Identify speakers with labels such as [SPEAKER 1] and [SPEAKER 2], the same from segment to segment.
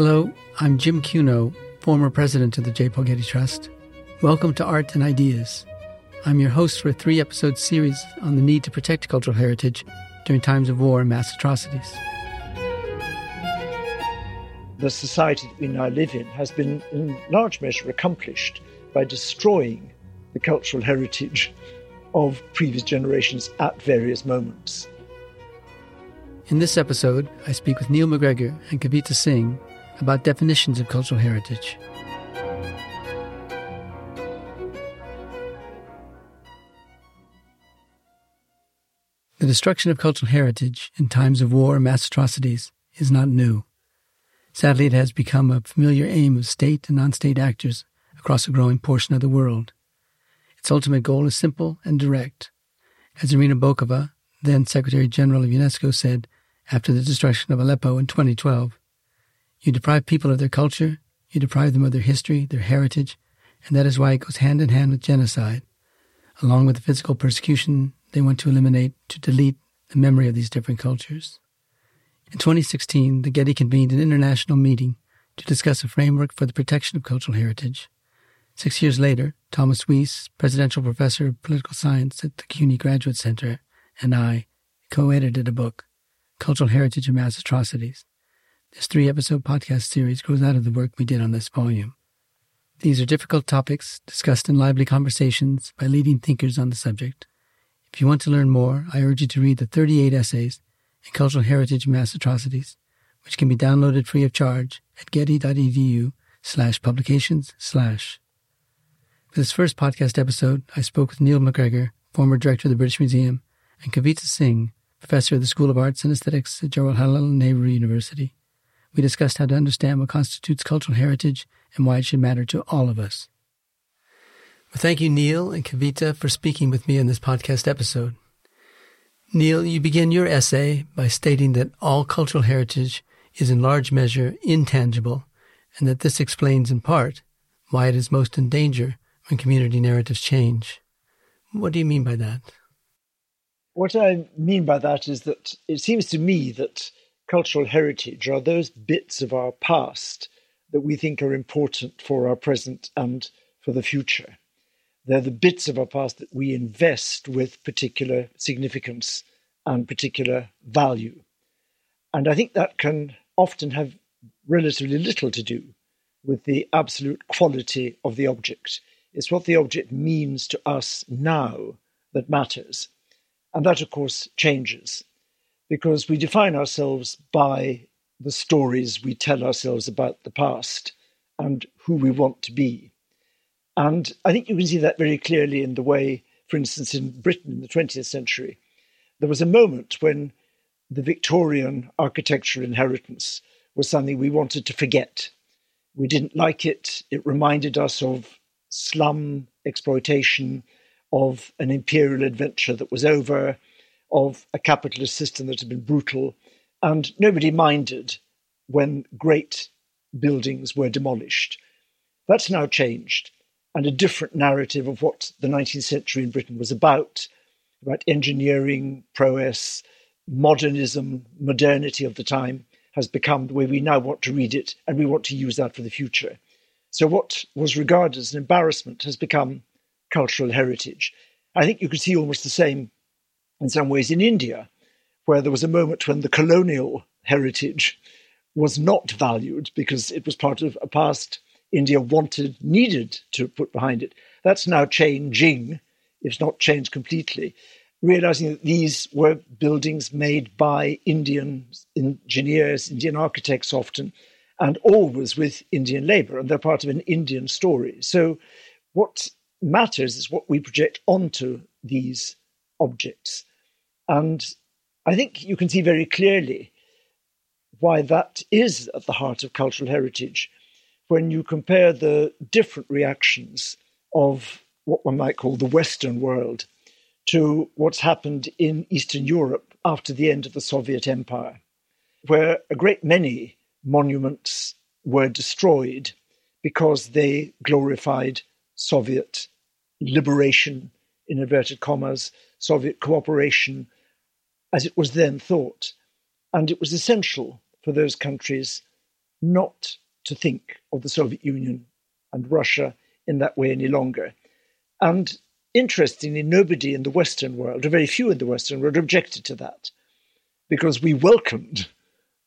[SPEAKER 1] Hello, I'm Jim Cuno, former president of the J. Paul Getty Trust. Welcome to Art and Ideas. I'm your host for a three episode series on the need to protect cultural heritage during times of war and mass atrocities.
[SPEAKER 2] The society that we now live in has been, in large measure, accomplished by destroying the cultural heritage of previous generations at various moments.
[SPEAKER 1] In this episode, I speak with Neil MacGregor and Kavita Singh about definitions of cultural heritage. The destruction of cultural heritage in times of war and mass atrocities is not new. Sadly, it has become a familiar aim of state and non state actors across a growing portion of the world. Its ultimate goal is simple and direct. As Irina Bokova, then Secretary General of UNESCO, said after the destruction of Aleppo in 2012, you deprive people of their culture, you deprive them of their history, their heritage, and that is why it goes hand in hand with genocide. Along with the physical persecution, they want to eliminate, to delete the memory of these different cultures. In 2016, the Getty convened an international meeting to discuss a framework for the protection of cultural heritage. Six years later, Thomas Weiss, presidential professor of political science at the CUNY Graduate Center, and I co edited a book, Cultural Heritage and Mass Atrocities. This three episode podcast series grows out of the work we did on this volume. These are difficult topics discussed in lively conversations by leading thinkers on the subject. If you want to learn more, I urge you to read the 38 essays in cultural heritage mass atrocities, which can be downloaded free of charge at getty.edu slash publications slash. For this first podcast episode, I spoke with Neil MacGregor, former director of the British Museum, and Kavita Singh, professor of the School of Arts and Aesthetics at Jawaharlal Nehru University. We discussed how to understand what constitutes cultural heritage and why it should matter to all of us. Well, thank you, Neil and Kavita, for speaking with me in this podcast episode. Neil, you begin your essay by stating that all cultural heritage is in large measure intangible, and that this explains in part why it is most in danger when community narratives change. What do you mean by that?
[SPEAKER 2] What I mean by that is that it seems to me that cultural heritage are those bits of our past that we think are important for our present and for the future. They're the bits of our past that we invest with particular significance and particular value. And I think that can often have relatively little to do with the absolute quality of the object. It's what the object means to us now that matters. And that, of course, changes because we define ourselves by the stories we tell ourselves about the past and who we want to be. And I think you can see that very clearly in the way, for instance, in Britain in the 20th century, there was a moment when the Victorian architectural inheritance was something we wanted to forget. We didn't like it. It reminded us of slum exploitation, of an imperial adventure that was over, of a capitalist system that had been brutal. And nobody minded when great buildings were demolished. That's now changed and a different narrative of what the 19th century in Britain was about about engineering, prowess, modernism, modernity of the time has become the way we now want to read it, and we want to use that for the future. So, what was regarded as an embarrassment has become cultural heritage. I think you could see almost the same in some ways in India, where there was a moment when the colonial heritage was not valued because it was part of a past India wanted, needed to put behind it. That's now changing, if not changed completely, realizing that these were buildings made by Indian engineers, Indian architects often, and always with Indian labor, and they're part of an Indian story. So, what matters is what we project onto these objects. And I think you can see very clearly why that is at the heart of cultural heritage when you compare the different reactions of what one might call the Western world to what's happened in Eastern Europe after the end of the Soviet Empire, where a great many monuments were destroyed because they glorified Soviet liberation, in inverted commas, Soviet cooperation, as it was then thought. And it was essential for those countries not to think of the Soviet Union and Russia in that way any longer. And interestingly, nobody in the Western world, or very few in the Western world, objected to that because we welcomed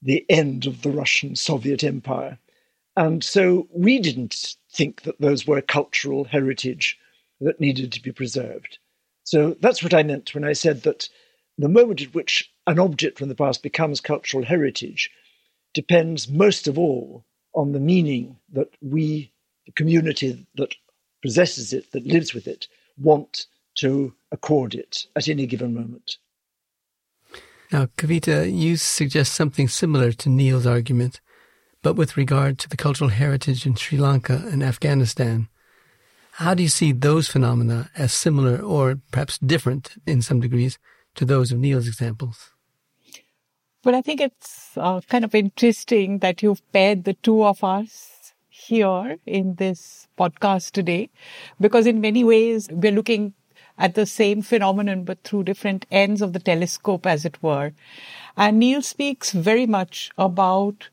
[SPEAKER 2] the end of the Russian Soviet Empire. And so we didn't think that those were cultural heritage that needed to be preserved. So that's what I meant when I said that the moment at which an object from the past becomes cultural heritage depends most of all on the meaning that we, the community that possesses it, that lives with it, want to accord it at any given moment.
[SPEAKER 1] Now, Kavita, you suggest something similar to Neil's argument, but with regard to the cultural heritage in Sri Lanka and Afghanistan. How do you see those phenomena as similar or perhaps different in some degrees to those of Neil's examples?
[SPEAKER 3] Well, I think it's uh, kind of interesting that you've paired the two of us here in this podcast today, because in many ways we're looking at the same phenomenon, but through different ends of the telescope, as it were. And Neil speaks very much about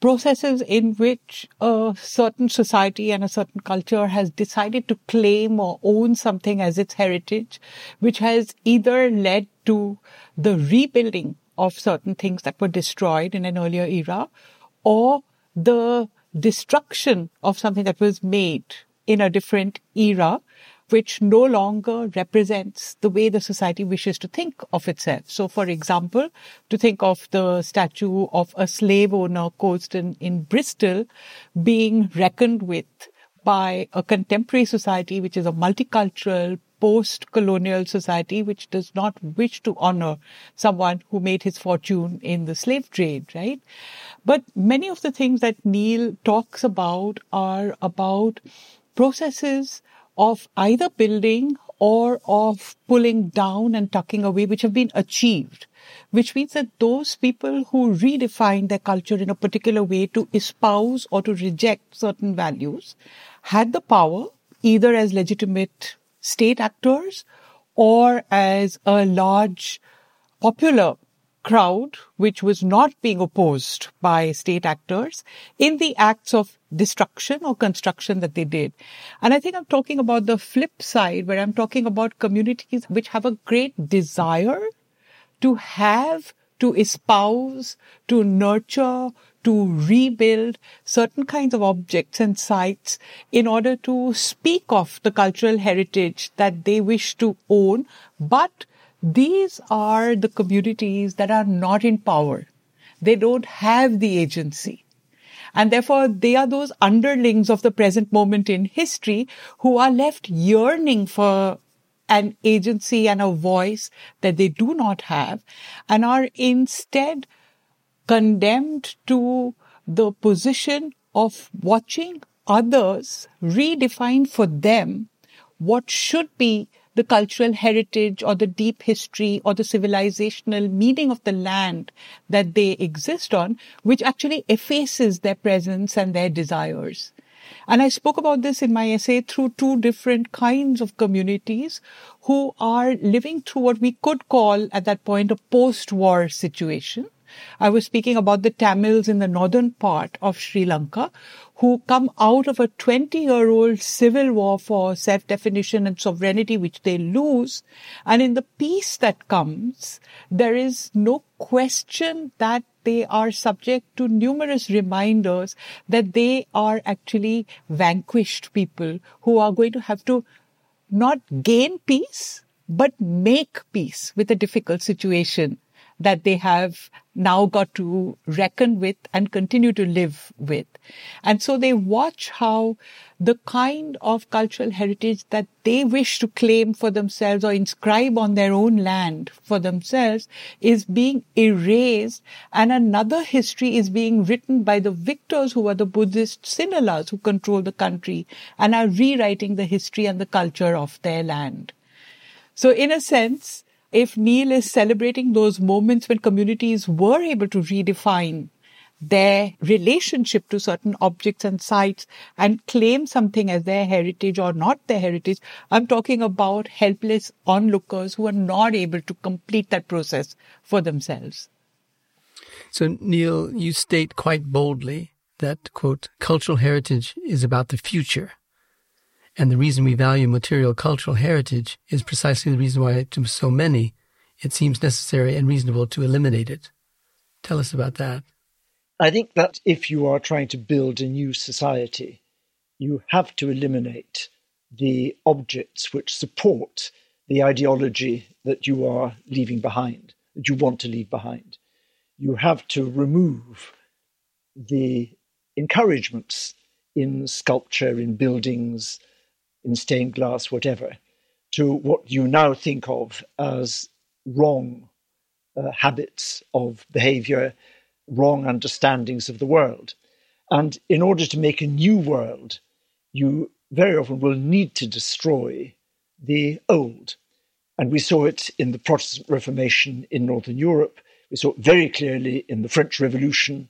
[SPEAKER 3] processes in which a certain society and a certain culture has decided to claim or own something as its heritage, which has either led to the rebuilding of certain things that were destroyed in an earlier era or the destruction of something that was made in a different era which no longer represents the way the society wishes to think of itself. So, for example, to think of the statue of a slave owner Colston in Bristol being reckoned with by a contemporary society, which is a multicultural, post-colonial society, which does not wish to honor someone who made his fortune in the slave trade, right? But many of the things that Neil talks about are about processes of either building or of pulling down and tucking away, which have been achieved, which means that those people who redefine their culture in a particular way to espouse or to reject certain values had the power either as legitimate state actors or as a large popular crowd which was not being opposed by state actors in the acts of destruction or construction that they did. And I think I'm talking about the flip side where I'm talking about communities which have a great desire to have, to espouse, to nurture, to rebuild certain kinds of objects and sites in order to speak of the cultural heritage that they wish to own, but these are the communities that are not in power. They don't have the agency. And therefore, they are those underlings of the present moment in history who are left yearning for an agency and a voice that they do not have and are instead condemned to the position of watching others redefine for them what should be the cultural heritage or the deep history or the civilizational meaning of the land that they exist on, which actually effaces their presence and their desires. And I spoke about this in my essay through two different kinds of communities who are living through what we could call at that point a post-war situation. I was speaking about the Tamils in the northern part of Sri Lanka who come out of a 20 year old civil war for self definition and sovereignty, which they lose. And in the peace that comes, there is no question that they are subject to numerous reminders that they are actually vanquished people who are going to have to not gain peace, but make peace with a difficult situation that they have now got to reckon with and continue to live with. And so they watch how the kind of cultural heritage that they wish to claim for themselves or inscribe on their own land for themselves is being erased and another history is being written by the victors who are the Buddhist Sinhalas who control the country and are rewriting the history and the culture of their land. So in a sense, if Neil is celebrating those moments when communities were able to redefine their relationship to certain objects and sites and claim something as their heritage or not their heritage. I'm talking about helpless onlookers who are not able to complete that process for themselves.
[SPEAKER 1] So, Neil, you state quite boldly that, quote, cultural heritage is about the future. And the reason we value material cultural heritage is precisely the reason why, to so many, it seems necessary and reasonable to eliminate it. Tell us about that.
[SPEAKER 2] I think that if you are trying to build a new society, you have to eliminate the objects which support the ideology that you are leaving behind, that you want to leave behind. You have to remove the encouragements in sculpture, in buildings, in stained glass, whatever, to what you now think of as wrong uh, habits of behavior, wrong understandings of the world. And in order to make a new world, you very often will need to destroy the old. And we saw it in the Protestant Reformation in Northern Europe. We saw it very clearly in the French Revolution,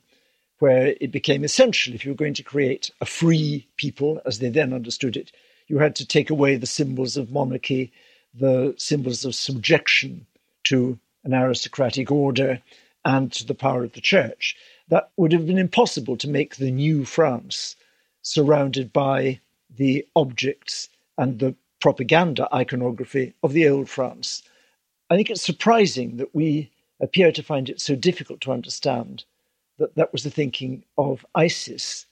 [SPEAKER 2] where it became essential if you were going to create a free people, as they then understood it, you had to take away the symbols of monarchy, the symbols of subjection to an aristocratic order and to the power of the church. That would have been impossible to make the new France surrounded by the objects and the propaganda iconography of the old France. I think it's surprising that we appear to find it so difficult to understand that that was the thinking of ISIS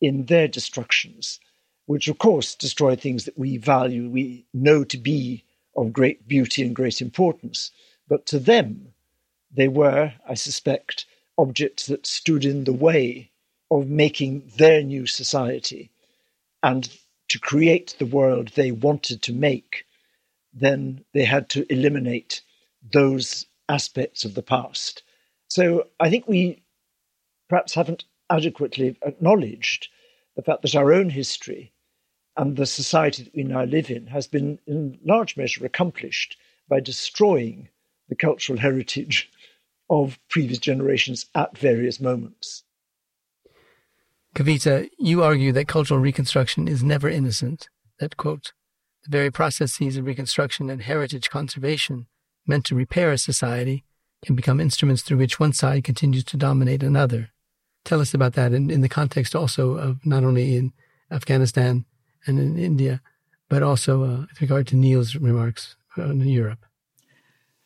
[SPEAKER 2] in their destructions, which of course destroy things that we value, we know to be of great beauty and great importance. But to them, they were, I suspect, objects that stood in the way of making their new society and to create the world they wanted to make, then they had to eliminate those aspects of the past. So I think we perhaps haven't adequately acknowledged the fact that our own history and the society that we now live in has been in large measure accomplished by destroying the cultural heritage of previous generations at various moments.
[SPEAKER 1] Kavita, you argue that cultural reconstruction is never innocent, that, quote, the very processes of reconstruction and heritage conservation meant to repair a society can become instruments through which one side continues to dominate another. Tell us about that in, in the context also of not only in Afghanistan and in India, but also uh, with regard to Neil's remarks in Europe.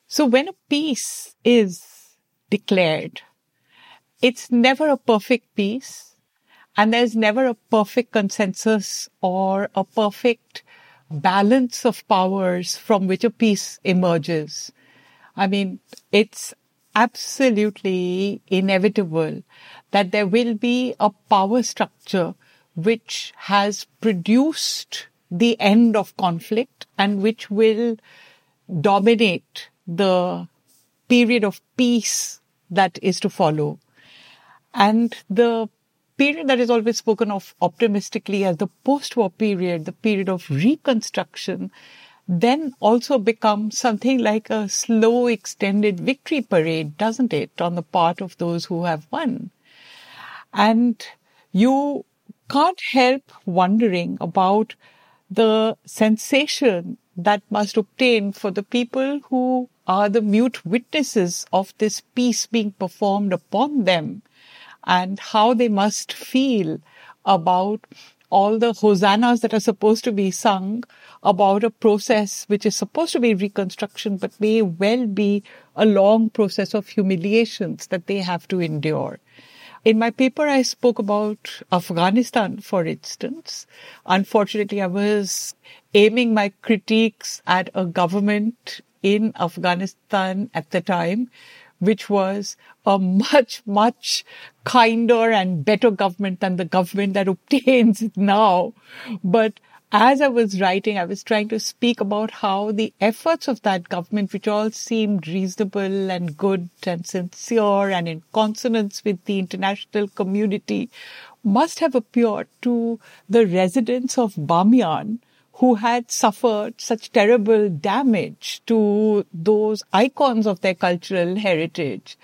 [SPEAKER 3] So when a peace is declared, it's never a perfect peace and there's never a perfect consensus or a perfect balance of powers from which a peace emerges. I mean, it's absolutely inevitable that there will be a power structure which has produced the end of conflict and which will dominate the period of peace that is to follow. And the period that is always spoken of optimistically as the post-war period, the period of reconstruction, then also becomes something like a slow extended victory parade, doesn't it, on the part of those who have won. And you can't help wondering about the sensation that must obtain for the people who are the mute witnesses of this peace being performed upon them and how they must feel about all the hosannas that are supposed to be sung about a process which is supposed to be reconstruction, but may well be a long process of humiliations that they have to endure. In my paper, I spoke about Afghanistan, for instance. Unfortunately, I was aiming my critiques at a government in Afghanistan at the time, which was a much, much kinder and better government than the government that obtains it now. But as I was writing, I was trying to speak about how the efforts of that government, which all seemed reasonable and good and sincere and in consonance with the international community, must have appeared to the residents of Bamiyan who had suffered such terrible damage to those icons of their cultural heritage.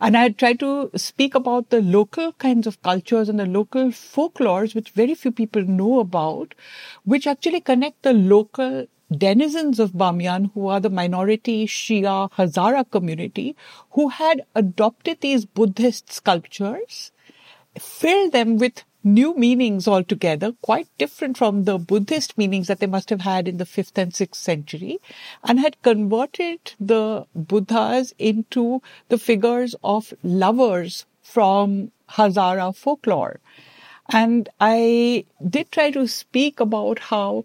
[SPEAKER 3] And I tried to speak about the local kinds of cultures and the local folklores, which very few people know about, which actually connect the local denizens of Bamiyan, who are the minority Shia Hazara community, who had adopted these Buddhist sculptures filled them with new meanings altogether, quite different from the Buddhist meanings that they must have had in the 5th and 6th century, and had converted the Buddhas into the figures of lovers from Hazara folklore. And I did try to speak about how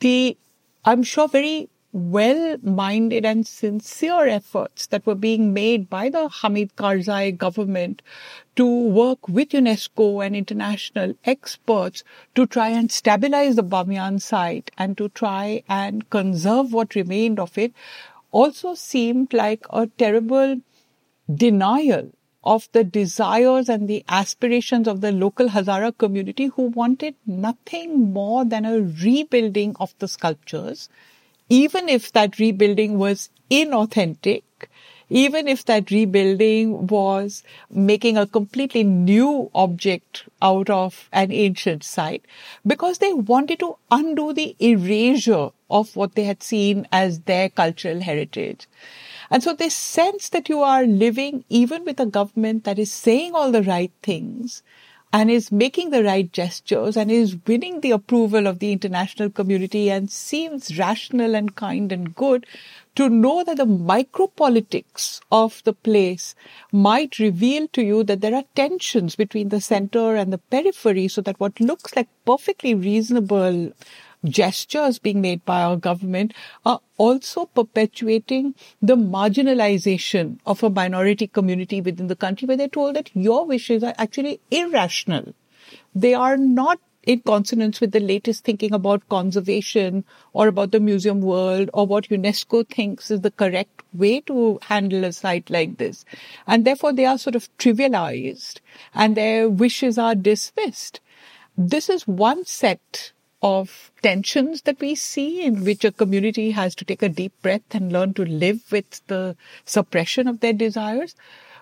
[SPEAKER 3] the, I'm sure, very well-minded and sincere efforts that were being made by the Hamid Karzai government to work with UNESCO and international experts to try and stabilize the Bamiyan site and to try and conserve what remained of it also seemed like a terrible denial of the desires and the aspirations of the local Hazara community who wanted nothing more than a rebuilding of the sculptures even if that rebuilding was inauthentic, even if that rebuilding was making a completely new object out of an ancient site, because they wanted to undo the erasure of what they had seen as their cultural heritage. And so this sense that you are living even with a government that is saying all the right things, and is making the right gestures and is winning the approval of the international community and seems rational and kind and good to know that the micropolitics of the place might reveal to you that there are tensions between the center and the periphery so that what looks like perfectly reasonable gestures being made by our government are also perpetuating the marginalization of a minority community within the country where they're told that your wishes are actually irrational. They are not in consonance with the latest thinking about conservation or about the museum world or what UNESCO thinks is the correct way to handle a site like this. And therefore they are sort of trivialized and their wishes are dismissed. This is one set of tensions that we see in which a community has to take a deep breath and learn to live with the suppression of their desires.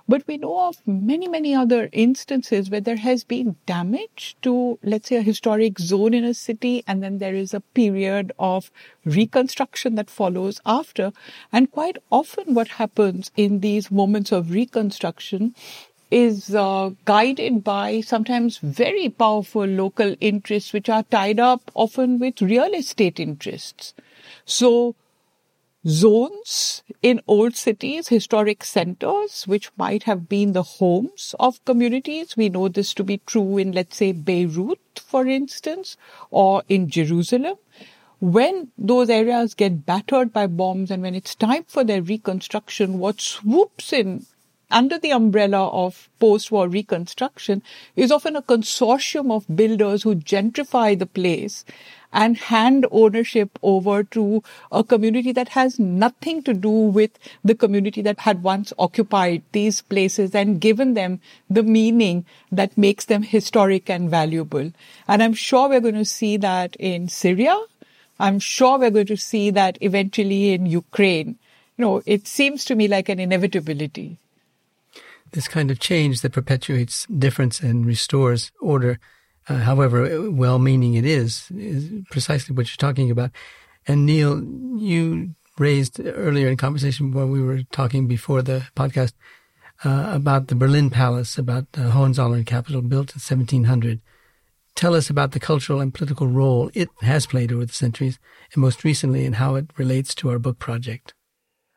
[SPEAKER 3] But we know of many, many other instances where there has been damage to, let's say, a historic zone in a city, and then there is a period of reconstruction that follows after. And quite often, what happens in these moments of reconstruction is uh, guided by sometimes very powerful local interests, which are tied up often with real estate interests. So, zones in old cities, historic centers, which might have been the homes of communities. We know this to be true in, let's say, Beirut, for instance, or in Jerusalem. When those areas get battered by bombs and when it's time for their reconstruction, what swoops in under the umbrella of post-war reconstruction is often a consortium of builders who gentrify the place and hand ownership over to a community that has nothing to do with the community that had once occupied these places and given them the meaning that makes them historic and valuable. And I'm sure we're going to see that in Syria. I'm sure we're going to see that eventually in Ukraine. You know, it seems to me like an inevitability
[SPEAKER 1] this kind of change that perpetuates difference and restores order, uh, however well meaning it is, is precisely what you're talking about. And Neil, you raised earlier in conversation when we were talking before the podcast uh, about the Berlin Palace, about the Hohenzollern capital built in 1700. Tell us about the cultural and political role it has played over the centuries, and most recently, and how it relates to our book project.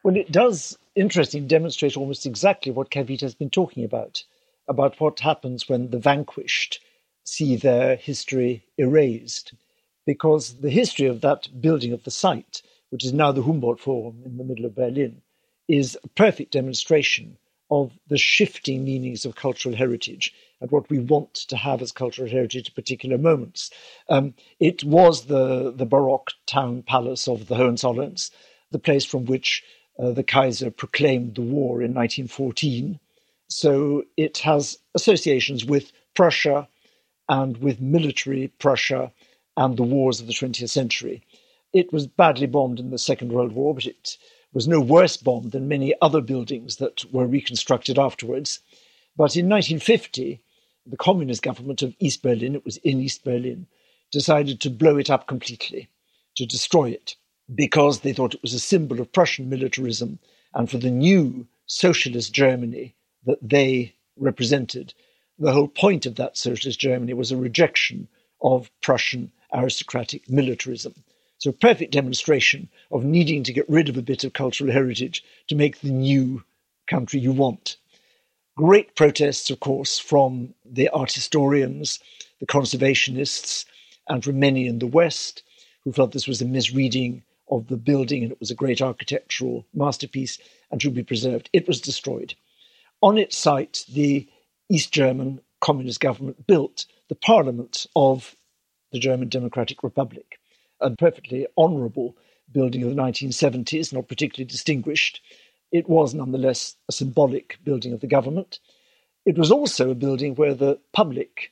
[SPEAKER 2] Well, it does interesting demonstrate almost exactly what Kavita has been talking about, about what happens when the vanquished see their history erased. Because the history of that building of the site, which is now the Humboldt Forum in the middle of Berlin, is a perfect demonstration of the shifting meanings of cultural heritage and what we want to have as cultural heritage at particular moments. Um, it was the, the Baroque town palace of the Hohenzollerns, the place from which uh, the Kaiser proclaimed the war in 1914. So it has associations with Prussia and with military Prussia and the wars of the 20th century. It was badly bombed in the Second World War, but it was no worse bombed than many other buildings that were reconstructed afterwards. But in 1950, the communist government of East Berlin, it was in East Berlin, decided to blow it up completely, to destroy it because they thought it was a symbol of Prussian militarism and for the new socialist Germany that they represented. the whole point of that socialist Germany was a rejection of Prussian aristocratic militarism. So, a perfect demonstration of needing to get rid of a bit of cultural heritage to make the new country you want. Great protests, of course, from the art historians, the conservationists, and from many in the West who felt this was a misreading of the building and it was a great architectural masterpiece and should be preserved. It was destroyed. On its site, the East German communist government built the parliament of the German Democratic Republic, a perfectly honourable building of the 1970s, not particularly distinguished. It was nonetheless a symbolic building of the government. It was also a building where the public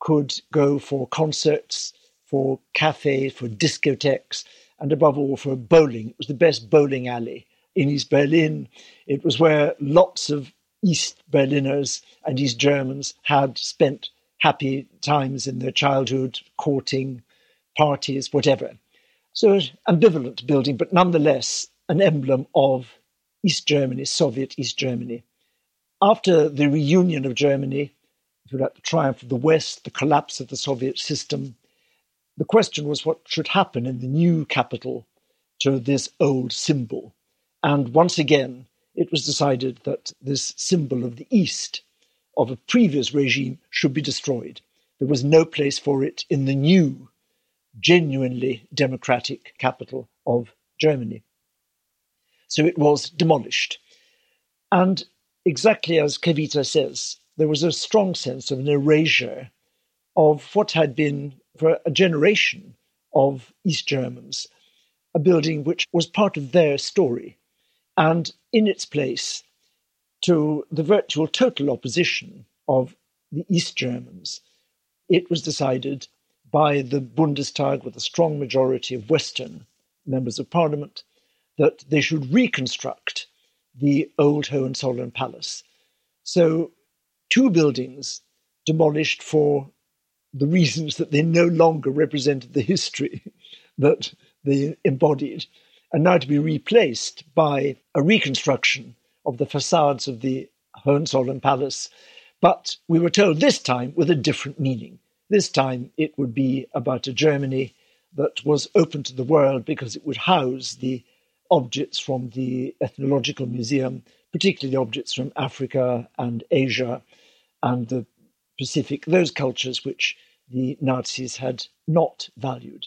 [SPEAKER 2] could go for concerts, for cafes, for discotheques, and above all for bowling. It was the best bowling alley in East Berlin. It was where lots of East Berliners and East Germans had spent happy times in their childhood, courting, parties, whatever. So, an ambivalent building, but nonetheless an emblem of East Germany, Soviet East Germany. After the reunion of Germany, the triumph of the West, the collapse of the Soviet system, the question was what should happen in the new capital to this old symbol. And once again, it was decided that this symbol of the East of a previous regime should be destroyed. There was no place for it in the new, genuinely democratic capital of Germany. So it was demolished. And exactly as Kavita says, there was a strong sense of an erasure of what had been for a generation of East Germans, a building which was part of their story. And in its place, to the virtual total opposition of the East Germans, it was decided by the Bundestag, with a strong majority of Western members of parliament, that they should reconstruct the old Hohenzollern Palace. So, two buildings demolished for the reasons that they no longer represented the history that they embodied, and now to be replaced by a reconstruction of the facades of the Hohenzollern Palace. But we were told this time with a different meaning. This time it would be about a Germany that was open to the world because it would house the objects from the Ethnological Museum, particularly the objects from Africa and Asia and the Pacific, those cultures which the Nazis had not valued.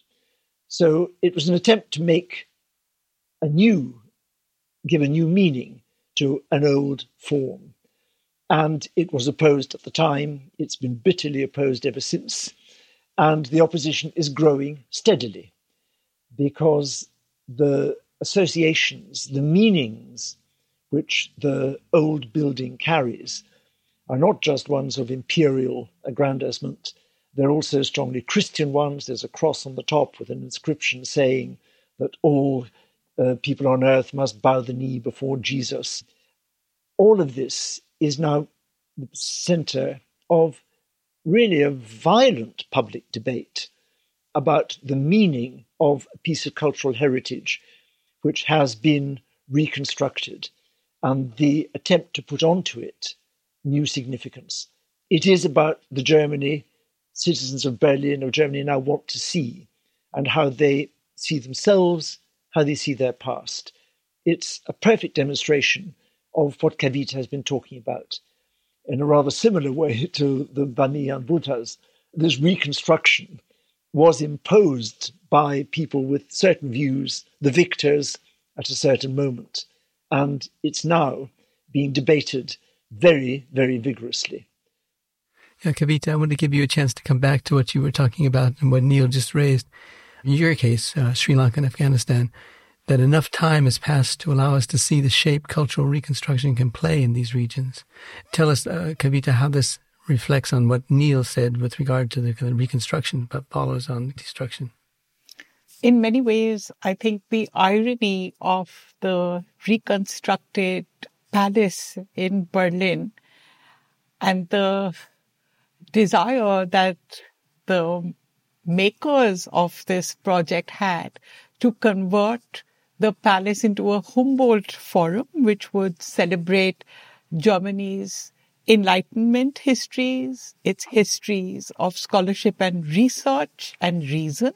[SPEAKER 2] So it was an attempt to make a new, give a new meaning to an old form. And it was opposed at the time, it's been bitterly opposed ever since, and the opposition is growing steadily because the associations, the meanings which the old building carries are not just ones of imperial aggrandizement. They're also strongly Christian ones. There's a cross on the top with an inscription saying that all uh, people on earth must bow the knee before Jesus. All of this is now the center of really a violent public debate about the meaning of a piece of cultural heritage which has been reconstructed and the attempt to put onto it new significance. It is about the Germany citizens of Berlin or Germany now want to see and how they see themselves, how they see their past. It's a perfect demonstration of what Kavita has been talking about in a rather similar way to the Bamiyan Buddhas. This reconstruction was imposed by people with certain views, the victors at a certain moment, and it's now being debated very, very vigorously.
[SPEAKER 1] Yeah, Kavita, I want to give you a chance to come back to what you were talking about and what Neil just raised. In your case, uh, Sri Lanka and Afghanistan, that enough time has passed to allow us to see the shape cultural reconstruction can play in these regions. Tell us, uh, Kavita, how this reflects on what Neil said with regard to the kind of reconstruction, but follows on destruction.
[SPEAKER 3] In many ways, I think the irony of the reconstructed palace in Berlin and the desire that the makers of this project had to convert the palace into a Humboldt forum, which would celebrate Germany's Enlightenment histories, its histories of scholarship and research and reason,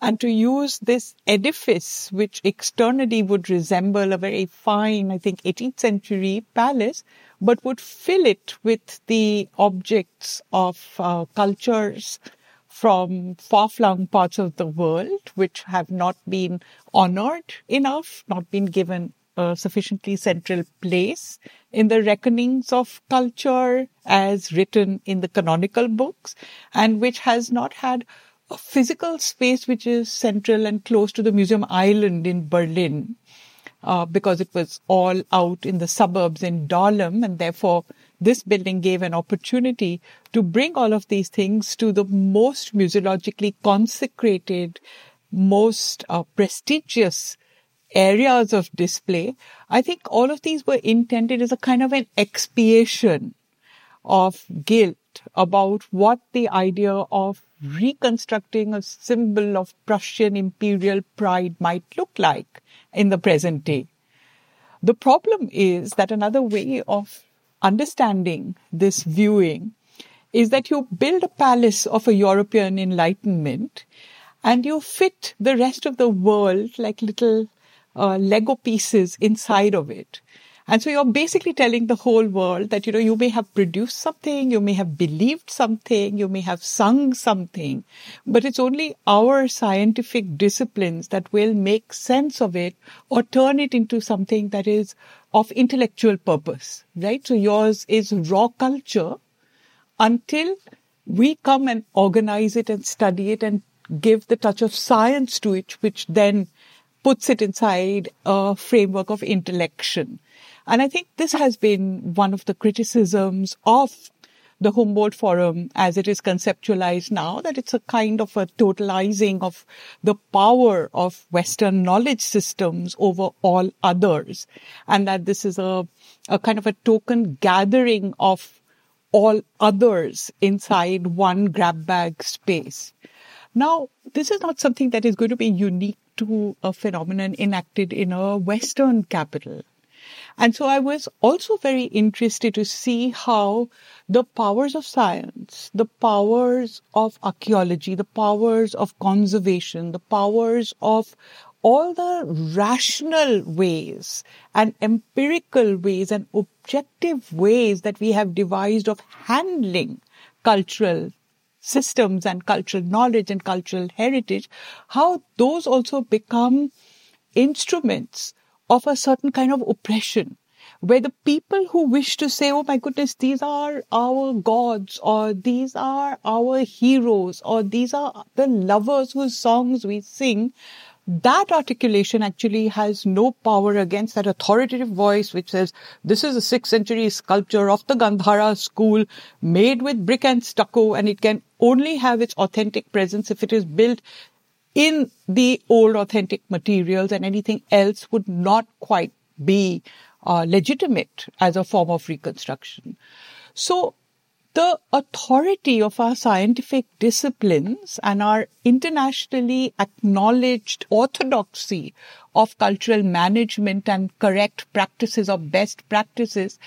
[SPEAKER 3] and to use this edifice, which externally would resemble a very fine, I think, 18th century palace, but would fill it with the objects of uh, cultures from far-flung parts of the world, which have not been honored enough, not been given a sufficiently central place in the reckonings of culture as written in the canonical books, and which has not had a physical space which is central and close to the museum island in Berlin. Uh, because it was all out in the suburbs in Dahlem, and therefore this building gave an opportunity to bring all of these things to the most museologically consecrated, most uh, prestigious areas of display. I think all of these were intended as a kind of an expiation of guilt about what the idea of reconstructing a symbol of Prussian imperial pride might look like in the present day. The problem is that another way of understanding this viewing is that you build a palace of a European enlightenment and you fit the rest of the world like little uh, Lego pieces inside of it. And so you're basically telling the whole world that, you know, you may have produced something, you may have believed something, you may have sung something, but it's only our scientific disciplines that will make sense of it or turn it into something that is of intellectual purpose, right? So yours is raw culture until we come and organize it and study it and give the touch of science to it, which then puts it inside a framework of intellection. And I think this has been one of the criticisms of the Humboldt Forum as it is conceptualized now, that it's a kind of a totalizing of the power of Western knowledge systems over all others. And that this is a, a kind of a token gathering of all others inside one grab bag space. Now, this is not something that is going to be unique to a phenomenon enacted in a Western capital. And so I was also very interested to see how the powers of science, the powers of archaeology, the powers of conservation, the powers of all the rational ways and empirical ways and objective ways that we have devised of handling cultural systems and cultural knowledge and cultural heritage, how those also become instruments of a certain kind of oppression where the people who wish to say, oh my goodness, these are our gods, or these are our heroes, or these are the lovers whose songs we sing, that articulation actually has no power against that authoritative voice which says, this is a sixth century sculpture of the Gandhara school made with brick and stucco, and it can only have its authentic presence if it is built in the old authentic materials and anything else would not quite be uh, legitimate as a form of reconstruction. So the authority of our scientific disciplines and our internationally acknowledged orthodoxy of cultural management and correct practices or best practices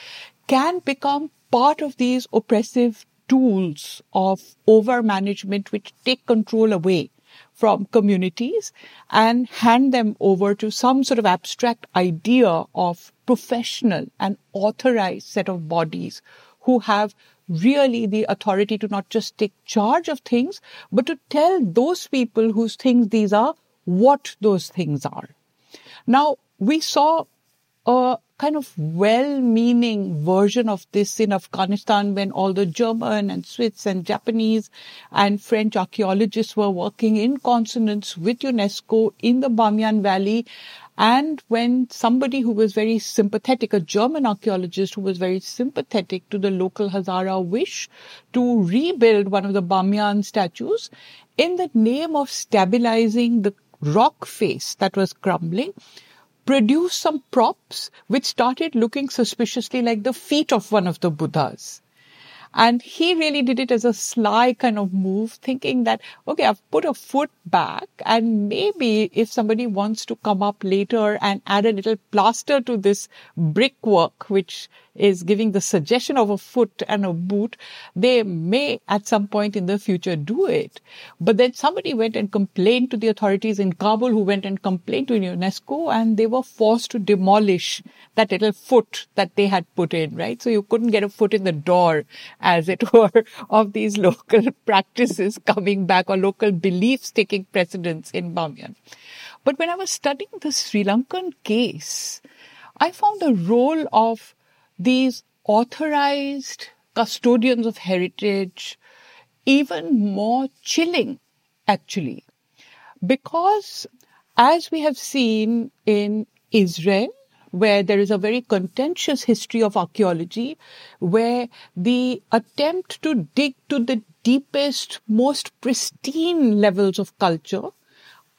[SPEAKER 3] can become part of these oppressive tools of over management which take control away from communities and hand them over to some sort of abstract idea of professional and authorized set of bodies who have really the authority to not just take charge of things, but to tell those people whose things these are what those things are. Now, we saw a kind of well-meaning version of this in Afghanistan when all the German and Swiss and Japanese and French archaeologists were working in consonance with UNESCO in the Bamiyan Valley. And when somebody who was very sympathetic, a German archaeologist who was very sympathetic to the local Hazara wish to rebuild one of the Bamiyan statues in the name of stabilizing the rock face that was crumbling, produced some props which started looking suspiciously like the feet of one of the Buddhas. And he really did it as a sly kind of move, thinking that, okay, I've put a foot back and maybe if somebody wants to come up later and add a little plaster to this brickwork, which is giving the suggestion of a foot and a boot, they may at some point in the future do it. But then somebody went and complained to the authorities in Kabul who went and complained to UNESCO and they were forced to demolish that little foot that they had put in, right? So you couldn't get a foot in the door, as it were, of these local practices coming back or local beliefs taking precedence in Bamiyan. But when I was studying the Sri Lankan case, I found the role of these authorized custodians of heritage even more chilling, actually. Because as we have seen in Israel, where there is a very contentious history of archaeology, where the attempt to dig to the deepest, most pristine levels of culture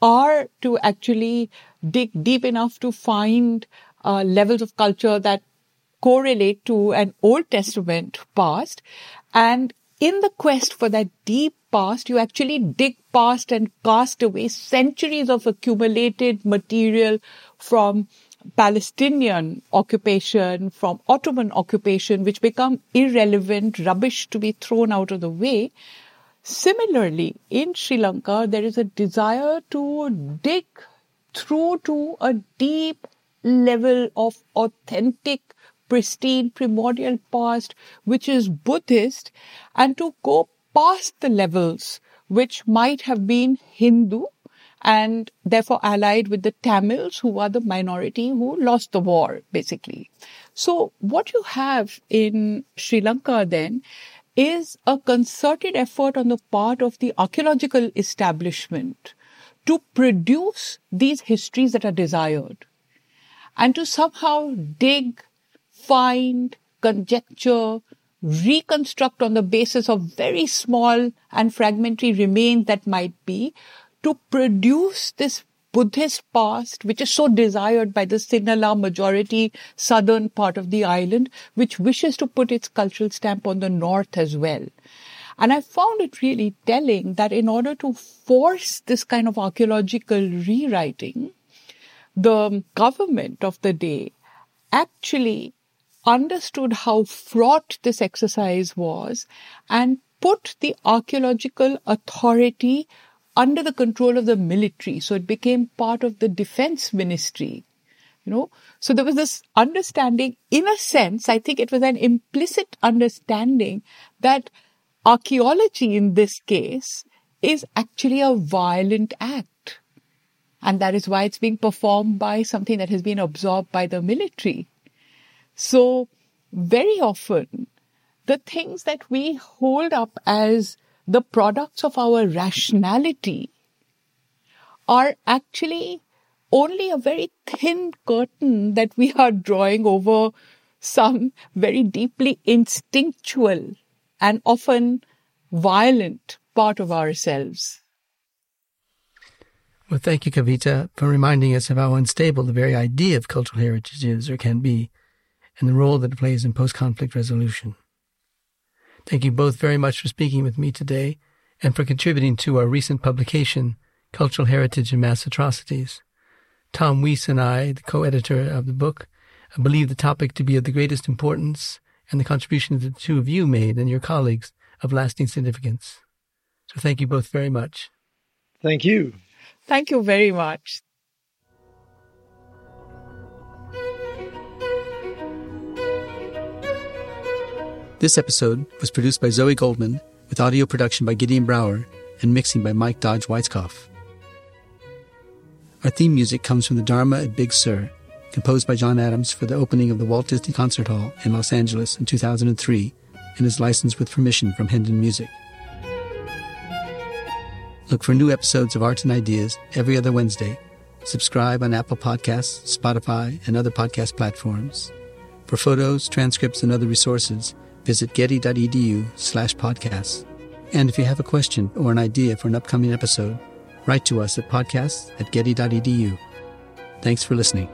[SPEAKER 3] are to actually dig deep enough to find uh, levels of culture that correlate to an Old Testament past. And in the quest for that deep past, you actually dig past and cast away centuries of accumulated material from Palestinian occupation, from Ottoman occupation, which become irrelevant, rubbish to be thrown out of the way. Similarly, in Sri Lanka, there is a desire to dig through to a deep level of authentic, pristine, primordial past, which is Buddhist, and to go past the levels which might have been Hindu and therefore allied with the Tamils, who are the minority who lost the war, basically. So what you have in Sri Lanka then is a concerted effort on the part of the archaeological establishment to produce these histories that are desired and to somehow dig, find, conjecture, reconstruct on the basis of very small and fragmentary remains that might be to produce this Buddhist past, which is so desired by the Sinhala majority southern part of the island, which wishes to put its cultural stamp on the north as well. And I found it really telling that in order to force this kind of archaeological rewriting, the government of the day actually understood how fraught this exercise was and put the archaeological authority under the control of the military. So it became part of the defense ministry. You know, so there was this understanding, in a sense, I think it was an implicit understanding that archaeology in this case is actually a violent act. And that is why it's being performed by something that has been absorbed by the military. So very often, the things that we hold up as the products of our rationality are actually only a very thin curtain that we are drawing over some very deeply instinctual and often violent part of ourselves.
[SPEAKER 1] Well, thank you, Kavita, for reminding us of how unstable the very idea of cultural heritage is or can be, and the role that it plays in post conflict resolution. Thank you both very much for speaking with me today and for contributing to our recent publication, Cultural Heritage and Mass Atrocities. Tom Weiss and I, the co-editor of the book, believe the topic to be of the greatest importance and the contributions that the two of you made and your colleagues of lasting significance. So thank you both very much.
[SPEAKER 2] Thank you.
[SPEAKER 3] Thank you very much.
[SPEAKER 1] This episode was produced by Zoe Goldman, with audio production by Gideon Brower and mixing by Mike Dodge Weiskopf. Our theme music comes from the Dharma at Big Sur, composed by John Adams for the opening of the Walt Disney Concert Hall in Los Angeles in 2003 and is licensed with permission from Hendon Music. Look for new episodes of Arts and Ideas every other Wednesday. Subscribe on Apple Podcasts, Spotify, and other podcast platforms. For photos, transcripts, and other resources, visit getty.edu slash podcasts. And if you have a question or an idea for an upcoming episode, write to us at podcasts at getty.edu. Thanks for listening.